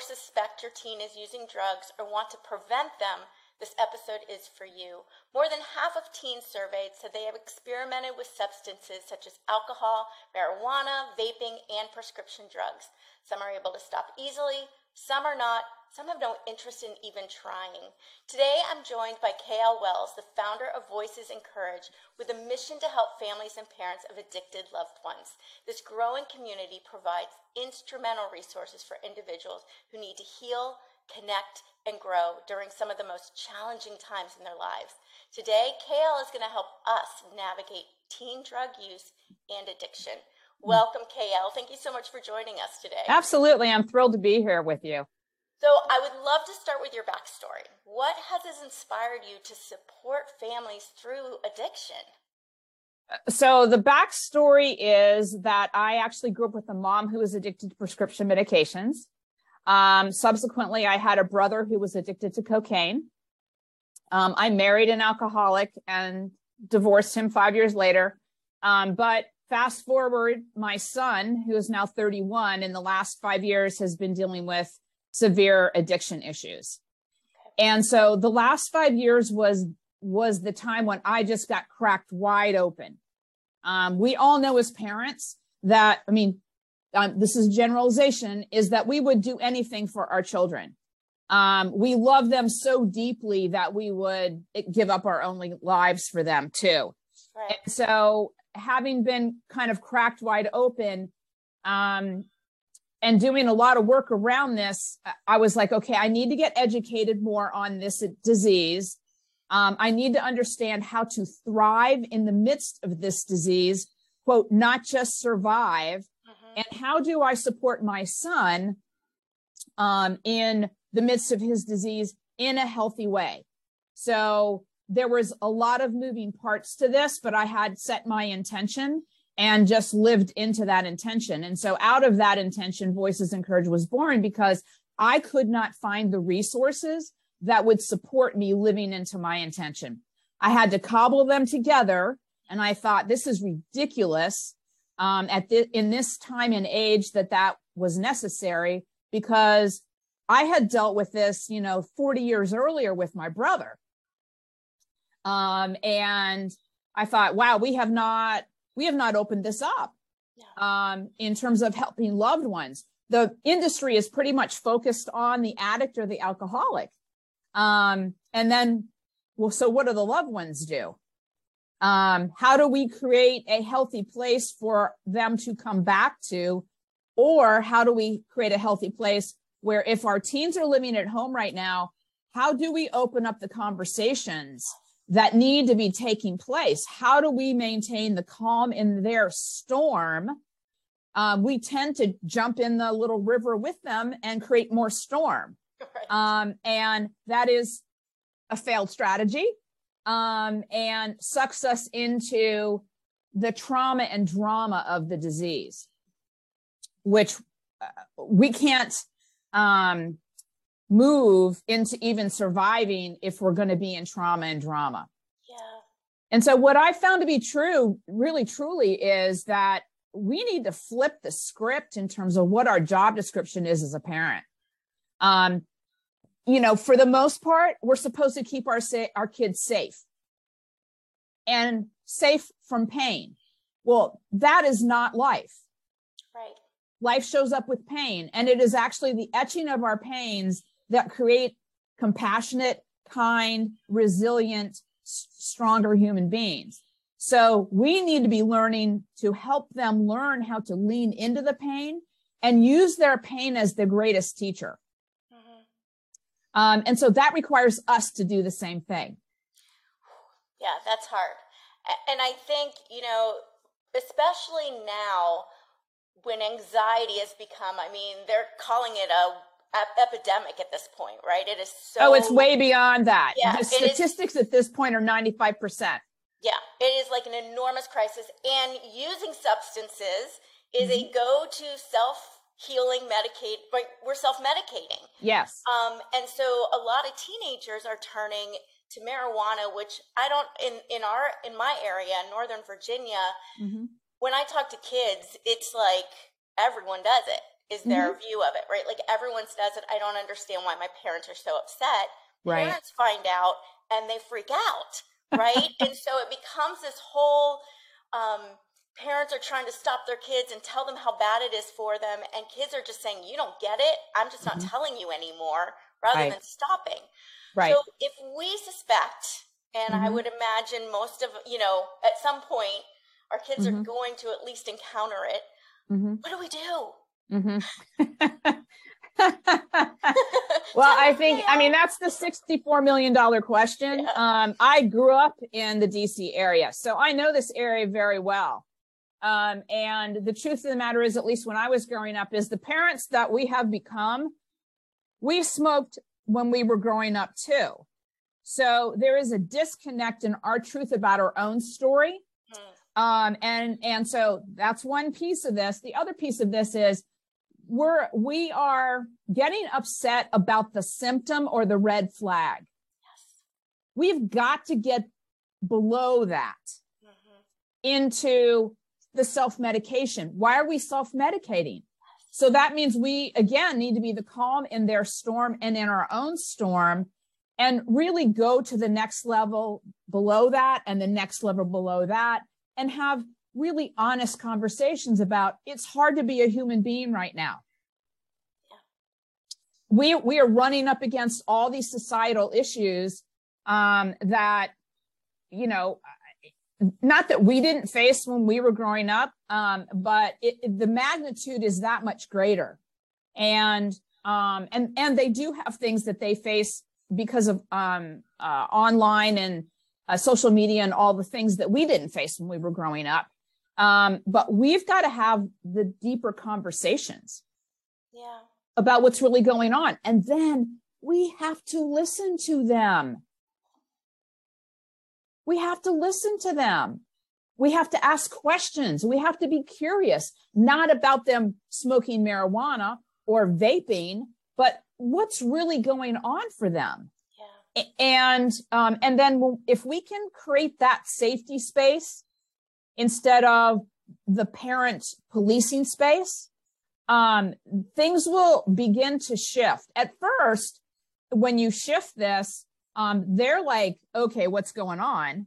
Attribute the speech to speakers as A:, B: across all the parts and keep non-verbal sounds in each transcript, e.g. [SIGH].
A: Or suspect your teen is using drugs or want to prevent them, this episode is for you. More than half of teens surveyed said they have experimented with substances such as alcohol, marijuana, vaping, and prescription drugs. Some are able to stop easily, some are not, some have no interest in even trying. Today, I'm joined by KL Wells, the founder of Voices Encourage, with a mission to help families and parents of addicted loved ones. This growing community provides instrumental resources for individuals who need to heal, connect, and grow during some of the most challenging times in their lives. Today, KL is going to help us navigate teen drug use and addiction. Welcome, KL. Thank you so much for joining us today.
B: Absolutely. I'm thrilled to be here with you.
A: So I would love to start with your backstory. What has inspired you to support families through addiction?
B: So the backstory is that I actually grew up with a mom who was addicted to prescription medications. Um, subsequently, I had a brother who was addicted to cocaine. Um, I married an alcoholic and divorced him five years later. Um, but fast forward, my son, who is now 31, in the last five years has been dealing with severe addiction issues. And so the last five years was was the time when I just got cracked wide open. Um, we all know as parents that, I mean, um, this is generalization, is that we would do anything for our children. Um, we love them so deeply that we would give up our only lives for them too. Right. And so having been kind of cracked wide open, um, and doing a lot of work around this, I was like, okay, I need to get educated more on this disease. Um, I need to understand how to thrive in the midst of this disease, quote, not just survive. Mm-hmm. And how do I support my son um, in the midst of his disease in a healthy way? So there was a lot of moving parts to this, but I had set my intention and just lived into that intention. And so out of that intention, Voices Encourage was born because I could not find the resources that would support me living into my intention. I had to cobble them together. And I thought this is ridiculous um, at the, in this time and age that that was necessary because I had dealt with this, you know, 40 years earlier with my brother. Um, and I thought, wow, we have not we have not opened this up yeah. um, in terms of helping loved ones. The industry is pretty much focused on the addict or the alcoholic. Um, and then, well, so what do the loved ones do? Um, how do we create a healthy place for them to come back to? Or how do we create a healthy place where if our teens are living at home right now, how do we open up the conversations that need to be taking place. How do we maintain the calm in their storm? Um, we tend to jump in the little river with them and create more storm. Right. Um, and that is a failed strategy um, and sucks us into the trauma and drama of the disease, which uh, we can't um, move into even surviving if we're going to be in trauma and drama. Yeah. And so what I found to be true, really truly is that we need to flip the script in terms of what our job description is as a parent. Um, you know, for the most part, we're supposed to keep our sa- our kids safe and safe from pain. Well, that is not life.
A: Right.
B: Life shows up with pain, and it is actually the etching of our pains that create compassionate, kind, resilient, stronger human beings. So we need to be learning to help them learn how to lean into the pain and use their pain as the greatest teacher. Mm-hmm. Um, and so that requires us to do the same thing.
A: Yeah, that's hard. And I think, you know, especially now when anxiety has become, I mean, they're calling it a epidemic at this point, right? It is so.
B: Oh, it's way beyond that.
A: Yeah,
B: the statistics is, at this point are 95%.
A: Yeah, it is like an enormous crisis. And using substances is mm-hmm. a go to self healing medicate right we're self-medicating
B: yes
A: um and so a lot of teenagers are turning to marijuana which i don't in in our in my area northern virginia mm-hmm. when i talk to kids it's like everyone does it is their mm-hmm. view of it right like everyone does it i don't understand why my parents are so upset right. parents find out and they freak out right [LAUGHS] and so it becomes this whole um parents are trying to stop their kids and tell them how bad it is for them and kids are just saying you don't get it i'm just not mm-hmm. telling you anymore rather right. than stopping right so if we suspect and mm-hmm. i would imagine most of you know at some point our kids mm-hmm. are going to at least encounter it mm-hmm. what do we do
B: mm-hmm. [LAUGHS] well, I think, I mean, that's the $64 million question. Um, I grew up in the DC area, so I know this area very well. Um, and the truth of the matter is, at least when I was growing up, is the parents that we have become, we smoked when we were growing up too. So there is a disconnect in our truth about our own story. Hmm. Um, and, and so that's one piece of this. The other piece of this is we're, we are getting upset about the symptom or the red flag. Yes. We've got to get below that mm-hmm. into the self medication. Why are we self medicating? So that means we, again, need to be the calm in their storm and in our own storm and really go to the next level below that and the next level below that and have really honest conversations about it's hard to be a human being right now. We, we are running up against all these societal issues um, that, you know, not that we didn't face when we were growing up, um, but it, it, the magnitude is that much greater. And um, and and they do have things that they face because of um, uh, online and uh, social media and all the things that we didn't face when we were growing up. Um, but we've got to have the deeper conversations
A: yeah.
B: about what's really going on, and then we have to listen to them. We have to listen to them. We have to ask questions. We have to be curious, not about them smoking marijuana or vaping, but what's really going on for them. Yeah. And um, and then if we can create that safety space instead of the parent policing space, um, things will begin to shift. At first, when you shift this, um, they're like, okay, what's going on?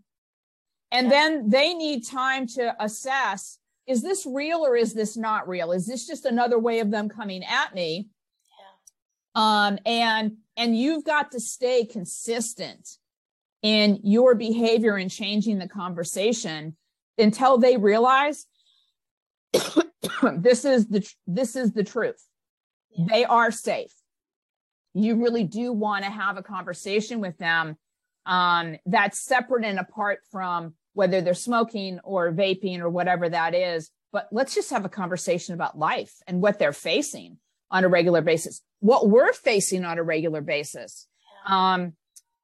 B: And yeah. then they need time to assess is this real or is this not real? Is this just another way of them coming at me? Yeah. Um, and and you've got to stay consistent in your behavior and changing the conversation until they realize [COUGHS] this is the this is the truth. Yeah. They are safe you really do want to have a conversation with them um, that's separate and apart from whether they're smoking or vaping or whatever that is. But let's just have a conversation about life and what they're facing on a regular basis, what we're facing on a regular basis. Um,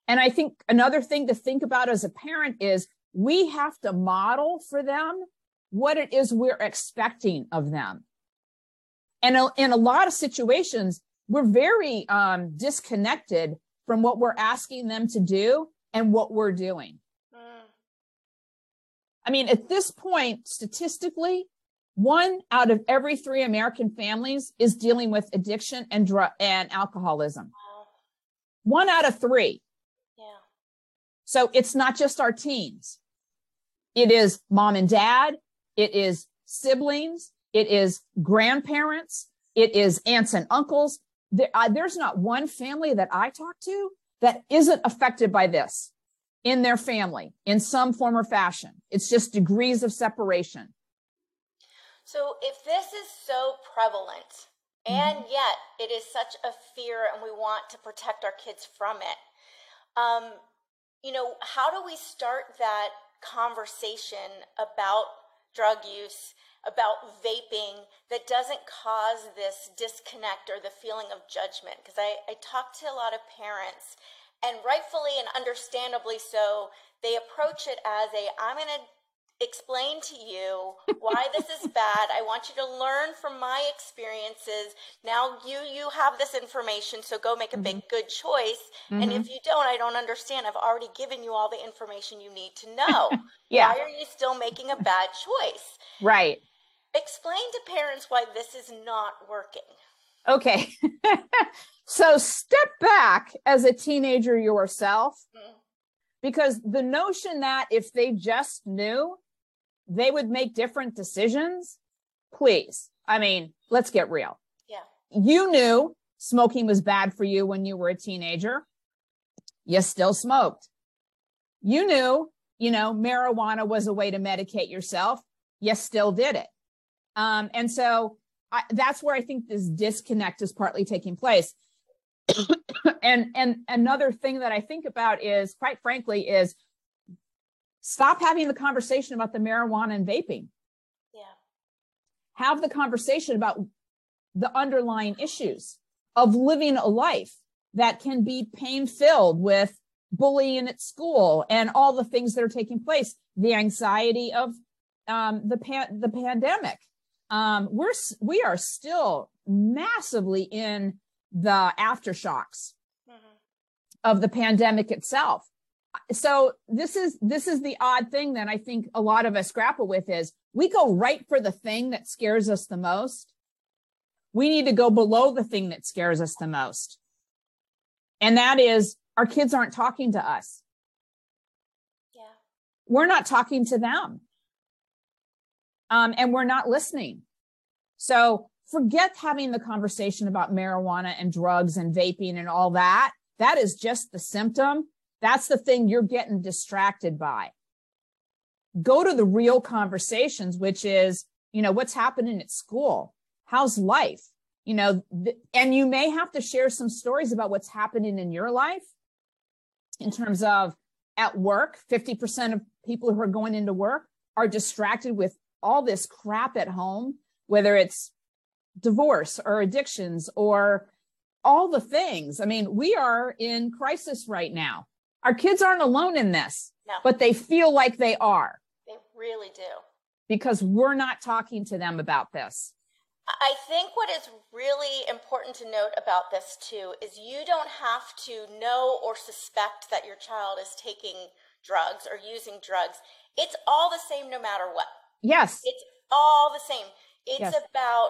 B: and I think another thing to think about as a parent is we have to model for them what it is we're expecting of them. And in a lot of situations, we're very um, disconnected from what we're asking them to do and what we're doing. Mm. I mean, at this point, statistically, one out of every three American families is dealing with addiction and drug and alcoholism. Wow. One out of three.
A: Yeah.
B: So it's not just our teens. It is mom and dad. It is siblings. It is grandparents. It is aunts and uncles there, uh, there's not one family that I talk to that isn't affected by this in their family in some form or fashion. It's just degrees of separation.
A: So if this is so prevalent and mm-hmm. yet it is such a fear and we want to protect our kids from it, um, you know, how do we start that conversation about drug use about vaping that doesn't cause this disconnect or the feeling of judgment? Because I, I talk to a lot of parents, and rightfully and understandably so, they approach it as a I'm going to explain to you why this is [LAUGHS] bad. I want you to learn from my experiences. Now you you have this information, so go make a big mm-hmm. good choice. Mm-hmm. And if mm-hmm. you don't, I don't understand. I've already given you all the information you need to know. [LAUGHS] yeah. Why are you still making a bad choice?
B: Right.
A: Explain to parents why this is not working.
B: Okay. [LAUGHS] so step back as a teenager yourself. Mm-hmm. Because the notion that if they just knew, they would make different decisions, please. I mean, let's get real.
A: Yeah.
B: You knew smoking was bad for you when you were a teenager. You still smoked. You knew, you know, marijuana was a way to medicate yourself. You still did it. Um, and so I, that's where I think this disconnect is partly taking place. [COUGHS] and and another thing that I think about is, quite frankly, is Stop having the conversation about the marijuana and vaping.
A: Yeah.
B: Have the conversation about the underlying issues of living a life that can be pain filled with bullying at school and all the things that are taking place, the anxiety of um, the pan- the pandemic. Um, we're we are still massively in the aftershocks mm-hmm. of the pandemic itself so this is this is the odd thing that I think a lot of us grapple with is we go right for the thing that scares us the most. We need to go below the thing that scares us the most. And that is our kids aren't talking to us.
A: Yeah.
B: We're not talking to them. Um, and we're not listening. So forget having the conversation about marijuana and drugs and vaping and all that. That is just the symptom that's the thing you're getting distracted by. Go to the real conversations, which is, you know, what's happening at school? How's life? You know, th- and you may have to share some stories about what's happening in your life in terms of at work. 50% of people who are going into work are distracted with all this crap at home, whether it's divorce or addictions or all the things. I mean, we are in crisis right now. Our kids aren't alone in this,
A: no.
B: but they feel like they are.
A: They really do.
B: Because we're not talking to them about this.
A: I think what is really important to note about this too is you don't have to know or suspect that your child is taking drugs or using drugs. It's all the same no matter what.
B: Yes.
A: It's all the same. It's yes. about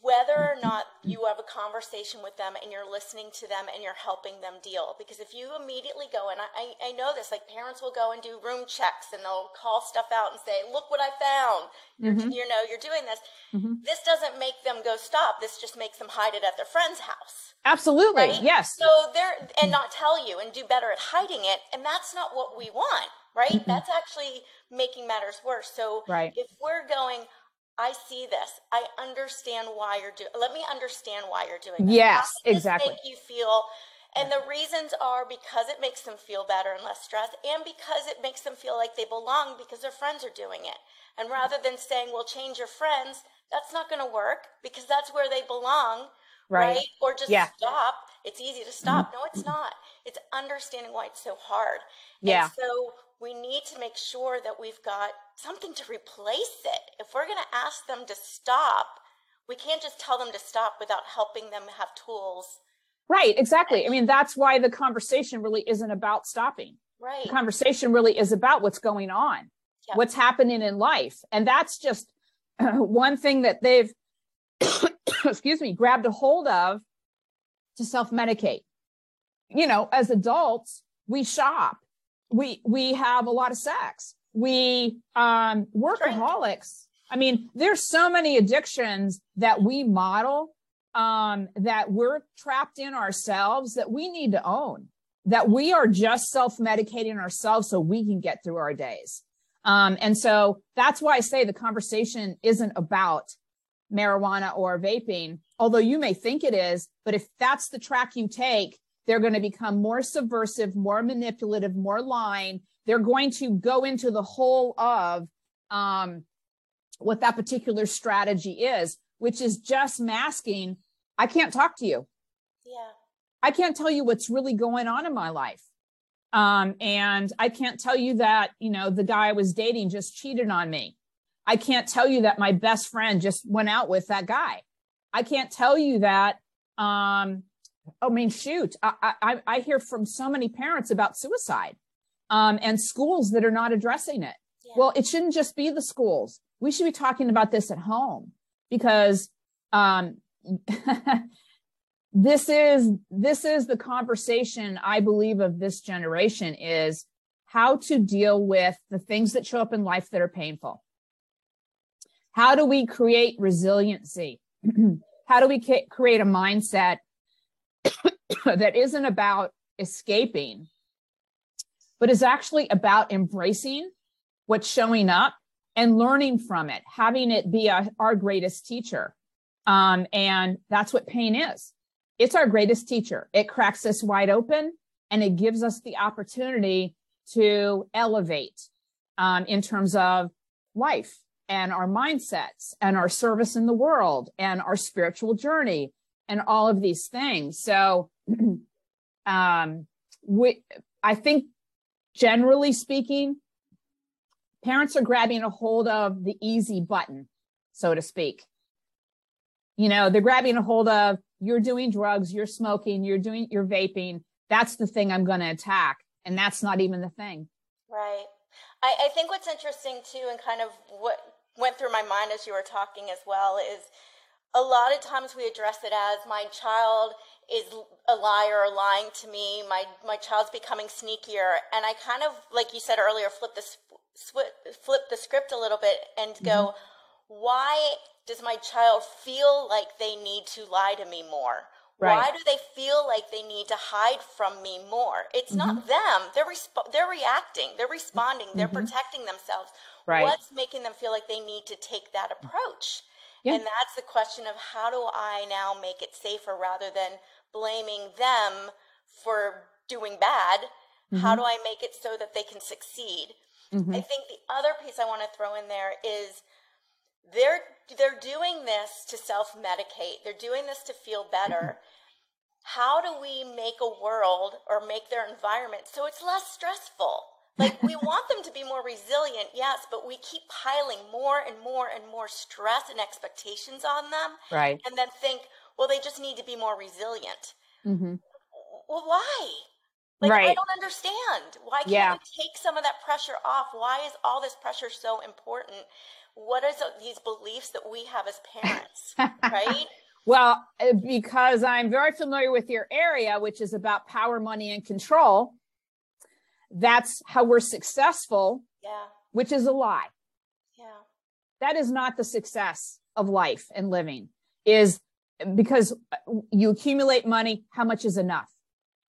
A: whether or not you have a conversation with them and you're listening to them and you're helping them deal. Because if you immediately go, and I, I know this, like parents will go and do room checks and they'll call stuff out and say, look what I found. Mm-hmm. You know, you're doing this. Mm-hmm. This doesn't make them go stop. This just makes them hide it at their friend's house.
B: Absolutely. Right? Yes.
A: So they're, and not tell you and do better at hiding it. And that's not what we want, right? Mm-hmm. That's actually making matters worse. So
B: right.
A: if we're going, I see this. I understand why you're doing. Let me understand why you're doing this.
B: Yes, exactly.
A: Make you feel, and the reasons are because it makes them feel better and less stressed, and because it makes them feel like they belong because their friends are doing it. And rather than saying, "Well, change your friends," that's not going to work because that's where they belong, right? right? Or just yeah. stop. It's easy to stop. Mm-hmm. No, it's not. It's understanding why it's so hard.
B: Yeah.
A: And so we need to make sure that we've got something to replace it. If we're going to ask them to stop, we can't just tell them to stop without helping them have tools.
B: Right, exactly. I mean, that's why the conversation really isn't about stopping.
A: Right.
B: The conversation really is about what's going on, yep. what's happening in life. And that's just [CLEARS THROAT] one thing that they've, [COUGHS] excuse me, grabbed a hold of to self medicate. You know, as adults, we shop we we have a lot of sex we um workaholics i mean there's so many addictions that we model um that we're trapped in ourselves that we need to own that we are just self-medicating ourselves so we can get through our days um and so that's why i say the conversation isn't about marijuana or vaping although you may think it is but if that's the track you take they're going to become more subversive, more manipulative, more lying. They're going to go into the whole of um, what that particular strategy is, which is just masking, I can't talk to you.
A: Yeah.
B: I can't tell you what's really going on in my life. Um, and I can't tell you that, you know, the guy I was dating just cheated on me. I can't tell you that my best friend just went out with that guy. I can't tell you that. Um, I mean, shoot, I, I, I hear from so many parents about suicide um, and schools that are not addressing it. Yeah. Well, it shouldn't just be the schools. We should be talking about this at home because um, [LAUGHS] this is this is the conversation I believe of this generation is how to deal with the things that show up in life that are painful. How do we create resiliency? [CLEARS THROAT] how do we create a mindset [COUGHS] that isn't about escaping, but is actually about embracing what's showing up and learning from it, having it be a, our greatest teacher. Um, and that's what pain is. It's our greatest teacher. It cracks us wide open and it gives us the opportunity to elevate um, in terms of life and our mindsets and our service in the world and our spiritual journey and all of these things. So, [CLEARS THROAT] um, we, I think generally speaking, parents are grabbing a hold of the easy button, so to speak. You know, they're grabbing a hold of you're doing drugs, you're smoking, you're doing, you're vaping. That's the thing I'm going to attack. And that's not even the thing.
A: Right. I, I think what's interesting too, and kind of what went through my mind as you were talking as well, is a lot of times we address it as my child is a liar or lying to me. My my child's becoming sneakier, and I kind of, like you said earlier, flip the flip the script a little bit and go, mm-hmm. why does my child feel like they need to lie to me more? Right. Why do they feel like they need to hide from me more? It's mm-hmm. not them. They're resp- they're reacting. They're responding. They're mm-hmm. protecting themselves. Right. What's making them feel like they need to take that approach? Yeah. And that's the question of how do I now make it safer rather than blaming them for doing bad? Mm-hmm. How do I make it so that they can succeed? Mm-hmm. I think the other piece I want to throw in there is they're they're doing this to self-medicate. They're doing this to feel better. Mm-hmm. How do we make a world or make their environment so it's less stressful? Like we want them to be more resilient, yes, but we keep piling more and more and more stress and expectations on them.
B: Right.
A: And then think, well, they just need to be more resilient. Mm-hmm. Well, why? Like right. I don't understand. Why can't yeah. we take some of that pressure off? Why is all this pressure so important? What is these beliefs that we have as parents, right? [LAUGHS]
B: Well, uh, because I'm very familiar with your area, which is about power, money, and control that's how we're successful.
A: Yeah.
B: Which is a lie.
A: Yeah.
B: That is not the success of life and living is because you accumulate money. How much is enough?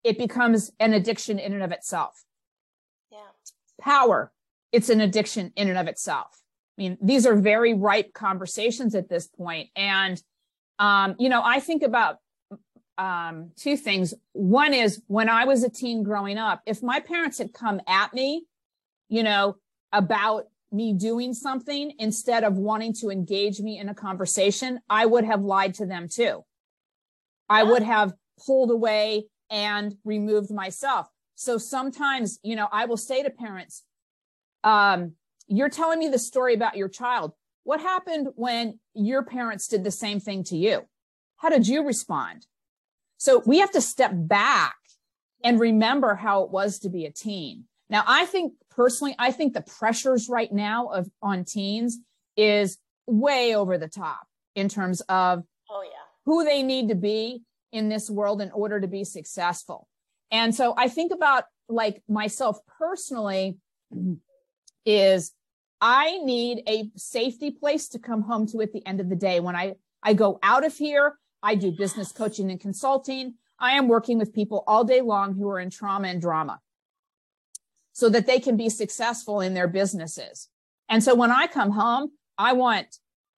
B: It becomes an addiction in and of itself.
A: Yeah.
B: Power. It's an addiction in and of itself. I mean, these are very ripe conversations at this. And, um, you know, I think about um, two things. One is when I was a teen growing up, if my parents had come at me, you know, about me doing something instead of wanting to engage me in a conversation, I would have lied to them too. I would have pulled away and removed myself. So sometimes, you know, I will say to parents, um, you're telling me the story about your child. What happened when your parents did the same thing to you? How did you respond? So we have to step back and remember how it was to be a teen. Now, I think personally, I think the pressures right now of on teens is way over the top in terms of
A: oh yeah
B: who they need to be in this world in order to be successful. And so I think about like myself personally is I need a safety place to come home to at the end of the day when I I go out of here I do business coaching and consulting. I am working with people all day long who are in trauma and drama so that they can be successful in their businesses. And so when I come home, I want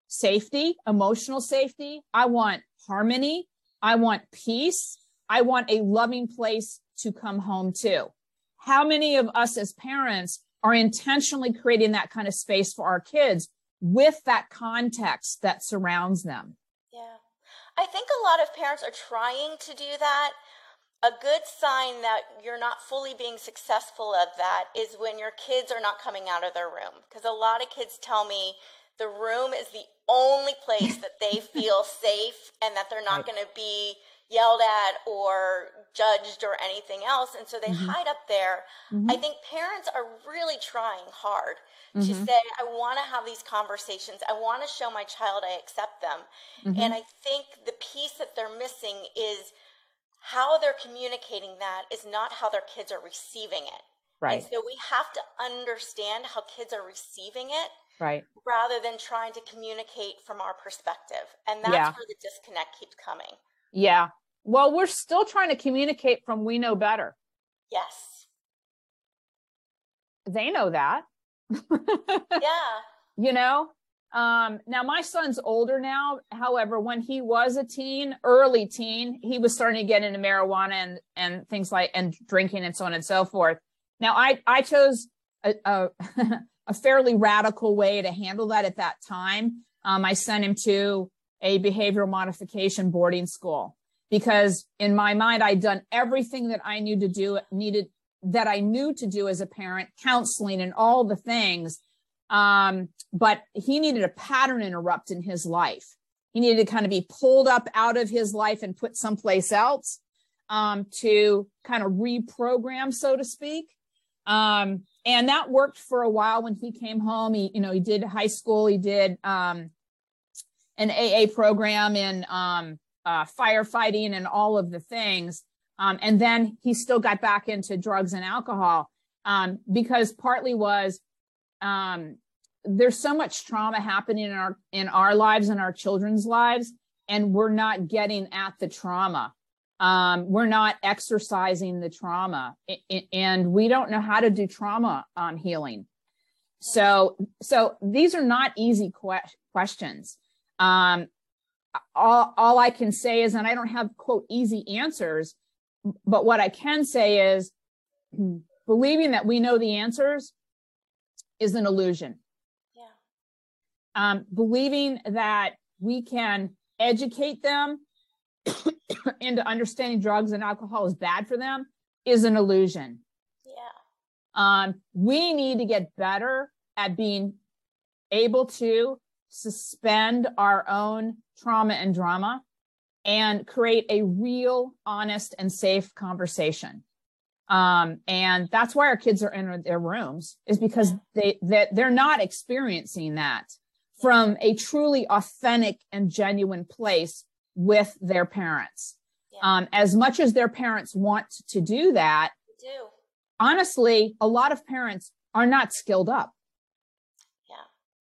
B: safety, emotional safety. I want harmony. I want peace. I want a loving place to come home to. How many of us as parents are intentionally creating that kind of space for our kids with that context that surrounds them.
A: I think a lot of parents are trying to do that. A good sign that you're not fully being successful of that is when your kids are not coming out of their room. Because a lot of kids tell me the room is the only place that they [LAUGHS] feel safe and that they're not going to be yelled at or judged or anything else. And so they mm-hmm. hide up there. Mm-hmm. I think parents are really trying hard mm-hmm. to say, I want to have these conversations. I want to show my child I accept them. Mm-hmm. And I think the piece that they're missing is how they're communicating that is not how their kids are receiving it.
B: Right.
A: And so we have to understand how kids are receiving it.
B: Right.
A: Rather than trying to communicate from our perspective. And that's yeah. where the disconnect keeps coming.
B: Yeah. Well, we're still trying to communicate from we know better.
A: Yes.
B: They know that. [LAUGHS]
A: yeah.
B: You know, um, now my son's older now. However, when he was a teen, early teen, he was starting to get into marijuana and, and things like, and drinking and so on and so forth. Now I, I chose a, a, [LAUGHS] a fairly radical way to handle that at that time. Um, I sent him to a behavioral modification boarding school because in my mind, I'd done everything that I knew to do, needed that I knew to do as a parent, counseling and all the things. Um, but he needed a pattern interrupt in his life. He needed to kind of be pulled up out of his life and put someplace else um, to kind of reprogram, so to speak. Um, and that worked for a while when he came home. He, you know, he did high school. He did um, an AA program in um, uh, firefighting and all of the things. Um, and then he still got back into drugs and alcohol um, because partly was um, there's so much trauma happening in our in our lives and our children's lives, and we're not getting at the trauma. Um, we're not exercising the trauma, and we don't know how to do trauma um, healing. So, so these are not easy que- questions. Um, all, all I can say is, and I don't have quote easy answers, but what I can say is believing that we know the answers is an illusion.
A: Yeah.
B: Um, believing that we can educate them [COUGHS] into understanding drugs and alcohol is bad for them is an illusion.
A: Yeah.
B: Um, we need to get better at being able to suspend our own trauma and drama and create a real, honest, and safe conversation. Um, and that's why our kids are in their rooms is because they that they're not experiencing that from a truly authentic and genuine place with their parents. Yeah. Um, as much as their parents want to do that,
A: do.
B: honestly, a lot of parents are not skilled up.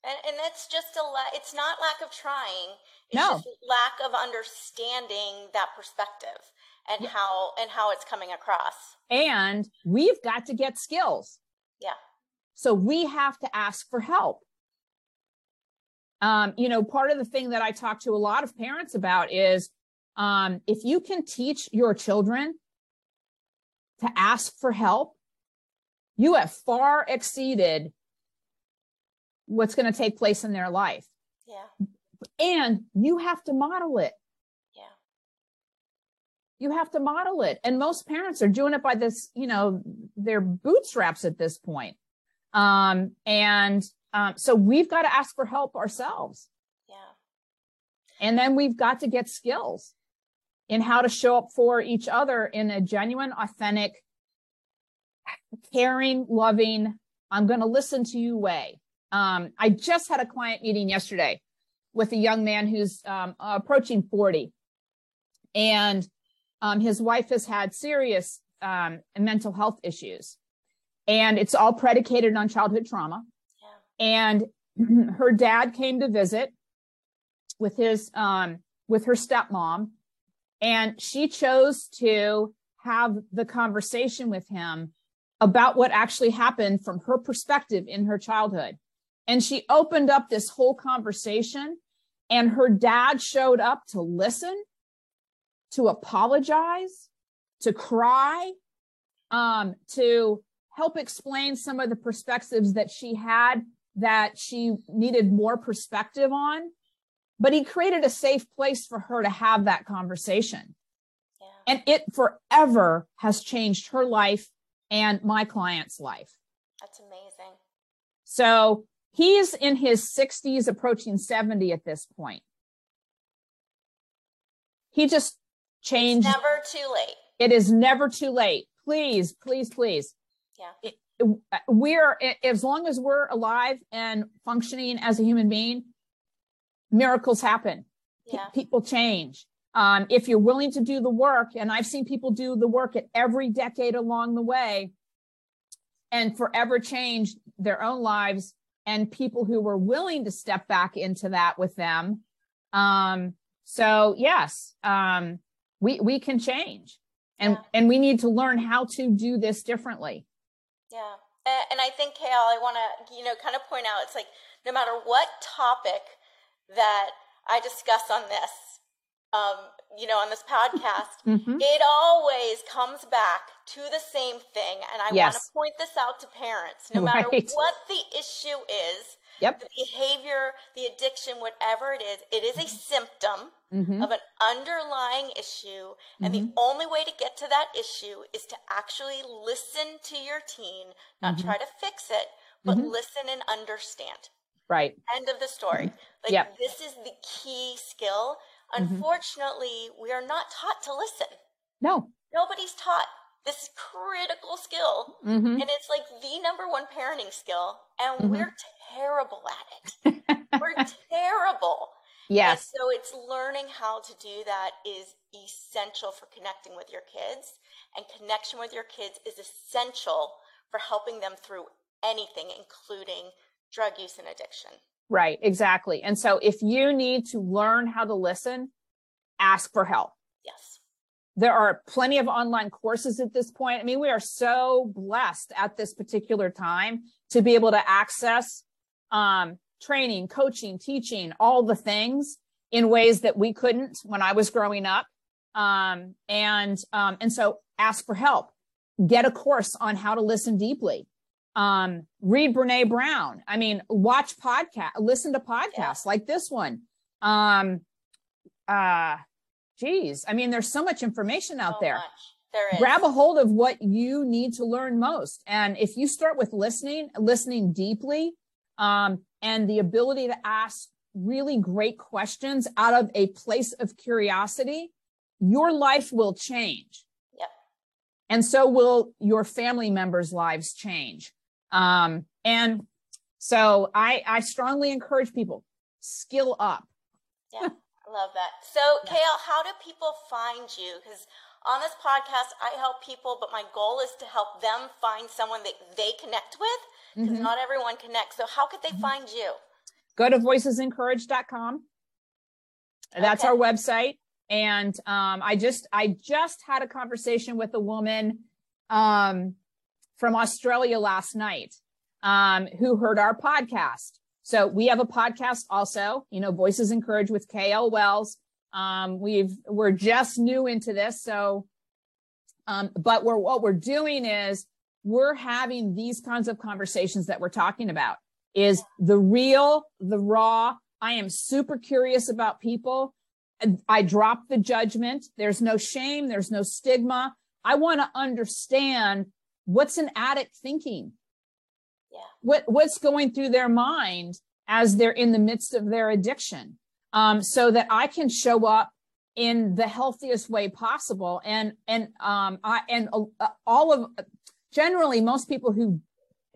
A: And and that's just a la- it's not lack of trying it's
B: no.
A: just lack of understanding that perspective and yeah. how and how it's coming across.
B: And we've got to get skills.
A: Yeah.
B: So we have to ask for help. Um, you know, part of the thing that I talk to a lot of parents about is um, if you can teach your children to ask for help, you have far exceeded what's going to take place in their life.
A: Yeah
B: and you have to model it.
A: Yeah.
B: You have to model it. And most parents are doing it by this, you know, their bootstraps at this point. Um, and um, so we've got to ask for help ourselves.
A: Yeah.
B: And then we've got to get skills in how to show up for each other in a genuine, authentic, caring, loving, I'm going to listen to you way. Um, I just had a client meeting yesterday with a young man who's um, approaching 40. And um, his wife has had serious um, mental health issues. And it's all predicated on childhood trauma.
A: Yeah.
B: And [CLEARS THROAT] her dad came to visit with his um, with her stepmom, and she chose to have the conversation with him about what actually happened from her perspective in her childhood. And she opened up this whole conversation and her dad showed up to listen, to apologize, to cry, um, to help explain some of the perspectives that she had that she needed more perspective on, but he created a safe place for her to have that conversation. Yeah. And it forever has changed her life and my client's life.
A: That's amazing.
B: So he's in his 60s, approaching 70 at this point. He just changed.
A: It's never too late.
B: It is never too late. Please, please, please.
A: Yeah. It,
B: we're, as long as we're alive and functioning as a human being, miracles happen. Yeah. P- people change. Um, if you're willing to do the work, and I've seen people do the work at every decade along the way and forever change their own lives and people who were willing to step back into that with them. Um, so yes, um, we, we can change and, yeah. and we need to learn how to do this differently.
A: Yeah. And I think, KL, I want to, you know, kind of point out, it's like no matter what topic that I discuss on this, um, you know, on this podcast, mm-hmm. it always comes back to the same thing. And I yes. want to point this out to parents, no matter what the issue is,
B: yep.
A: the behavior, the addiction, whatever it is, it is a symptom mm-hmm. of an underlying issue. And mm-hmm. the only way to get to that issue is to actually listen to your teen, not mm-hmm. try to fix it, but mm-hmm. listen and understand.
B: Right.
A: End of the story. Like yep. this is the key skill. Mm-hmm. Unfortunately, we are not taught to listen.
B: No.
A: Nobody's taught this critical skill. Mm-hmm. And it's like the number one parenting skill. And mm-hmm. we're terrible at it. [LAUGHS] we're terrible.
B: Yes.
A: And so it's learning how to do that is essential for connecting with your kids. And connection with your kids is essential for helping them through anything, including drug use and addiction.
B: Right, exactly. And so if you need to learn how to listen, ask for help.
A: Yes.
B: There are plenty of online courses at this point. I mean, we are so blessed at this particular time to be able to access um, training, coaching, teaching, all the things in ways that we couldn't when I was growing up. Um, and um, and so ask for help. Get a course on how to listen deeply um, read Brene Brown. I mean, watch podcast, listen to podcasts yeah. like this one. Um, uh, geez, I mean, there's so much information out so there.
A: there
B: Grab a hold of what you need to learn most. And if you start with listening, listening deeply, um, and the ability to ask really great questions out of a place of curiosity, your life will change.
A: Yep.
B: And so will your family members' lives change. Um, and so I, I strongly encourage people skill up.
A: Yeah, I love that. So, [LAUGHS] yeah. KL, how do people find you? Because on this podcast, I help people, but my goal is to help them find someone that they connect with because mm-hmm. not everyone connects. So, how could they mm-hmm. find you?
B: Go to voicesencourage.com. That's okay. our website. And um, I just I just had a conversation with a woman um, from Australia last night um, who heard our podcast. So we have a podcast also, you know, Voices Encourage with KL Wells. Um, we've we're just new into this, so um, but we're what we're doing is we're having these kinds of conversations that we're talking about. Is the real, the raw. I am super curious about people. I drop the judgment. There's no shame. There's no stigma. I want to understand what's an addict thinking?
A: Yeah.
B: What what's going through their mind as they're in the midst of their addiction? Um, so that I can show up in the healthiest way possible. And and um, I and uh, all of generally most people who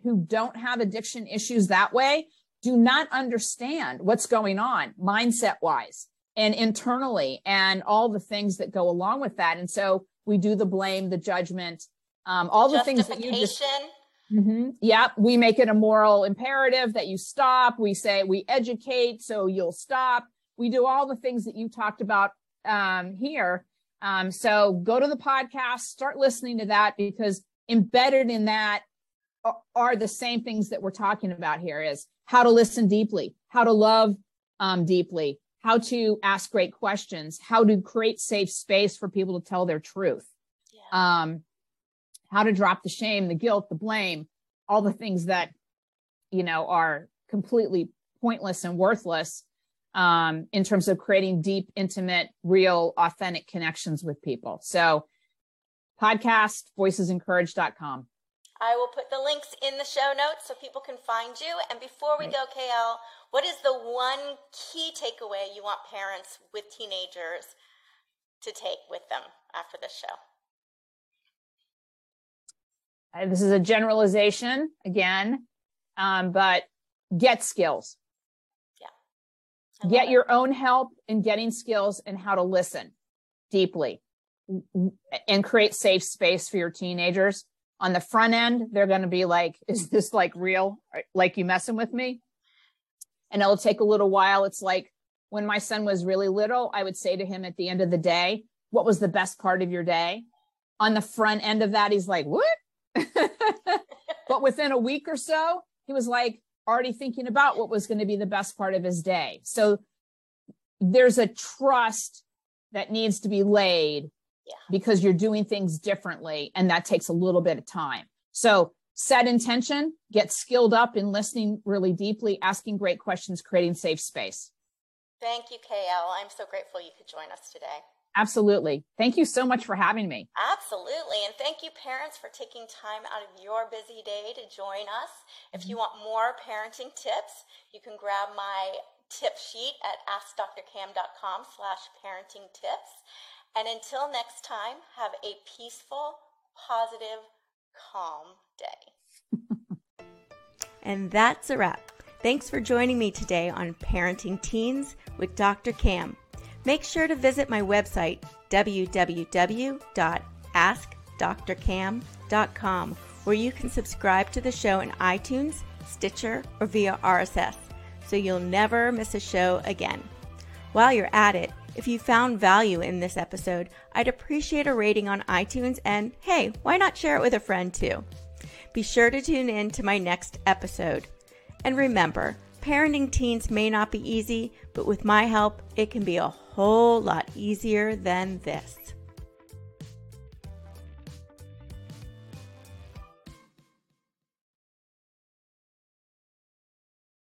B: who don't have addiction issues that way do not understand what's going on mindset wise and internally and all the things that go along with that. And so we do the blame, the judgment, um, all the things that you just mm-hmm, yeah we make it a moral imperative that you stop. We say we educate so you'll stop. We do all the things that you talked about um, here. Um, so go to the podcast start listening to that because embedded in that are, are the same things that we're talking about here is how to listen deeply how to love um, deeply how to ask great questions how to create safe space for people to tell their truth. Yeah. um, how to drop the shame, the guilt, the blame, all the things that, you know, are completely pointless and worthless um, in terms of creating deep, intimate, real, authentic connections with people. So, podcast, voicesencourage.com.
A: I will put the links in the show notes so people can find you. And before we go, KL, what is the one key takeaway you want parents with teenagers to take with them after this show?
B: Uh, this is a generalization again, um, but get skills.
A: Yeah.
B: Get it. your own help in getting skills and how to listen deeply and create safe space for your teenagers. On the front end, they're going to be like, [LAUGHS] is this like real? Like you messing with me? And it'll take a little while. It's like when my son was really little, I would say to him at the end of the day, what was the best part of your day? On the front end of that, he's like, what? [LAUGHS] but within a week or so, he was like already thinking about what was going to be the best part of his day. So there's a trust that needs to be laid
A: yeah.
B: because you're doing things differently and that takes a little bit of time. So set intention, get skilled up in listening really deeply, asking great questions, creating safe space.
A: Thank you, KL. I'm so grateful you could join us today.
B: Absolutely. Thank you so much for having me.
A: Absolutely. And thank you, parents, for taking time out of your busy day to join us. If you mm-hmm. want more parenting tips, you can grab my tip sheet at askdrcam.com slash parenting tips. And until next time, have a peaceful, positive, calm day. and that's a wrap. Thanks for joining me today on Parenting Teens with Dr. Cam. Make sure to visit my website, www.askdrcam.com, where you can subscribe to the show in iTunes, Stitcher, or via RSS, so you'll never miss a show again. While you're at it, if you found value in this episode, I'd appreciate a rating on iTunes and hey, why not share it with a friend too? Be sure to tune in to my next episode. And remember, parenting teens may not be easy, but with my help, it can be a whole lot easier than this.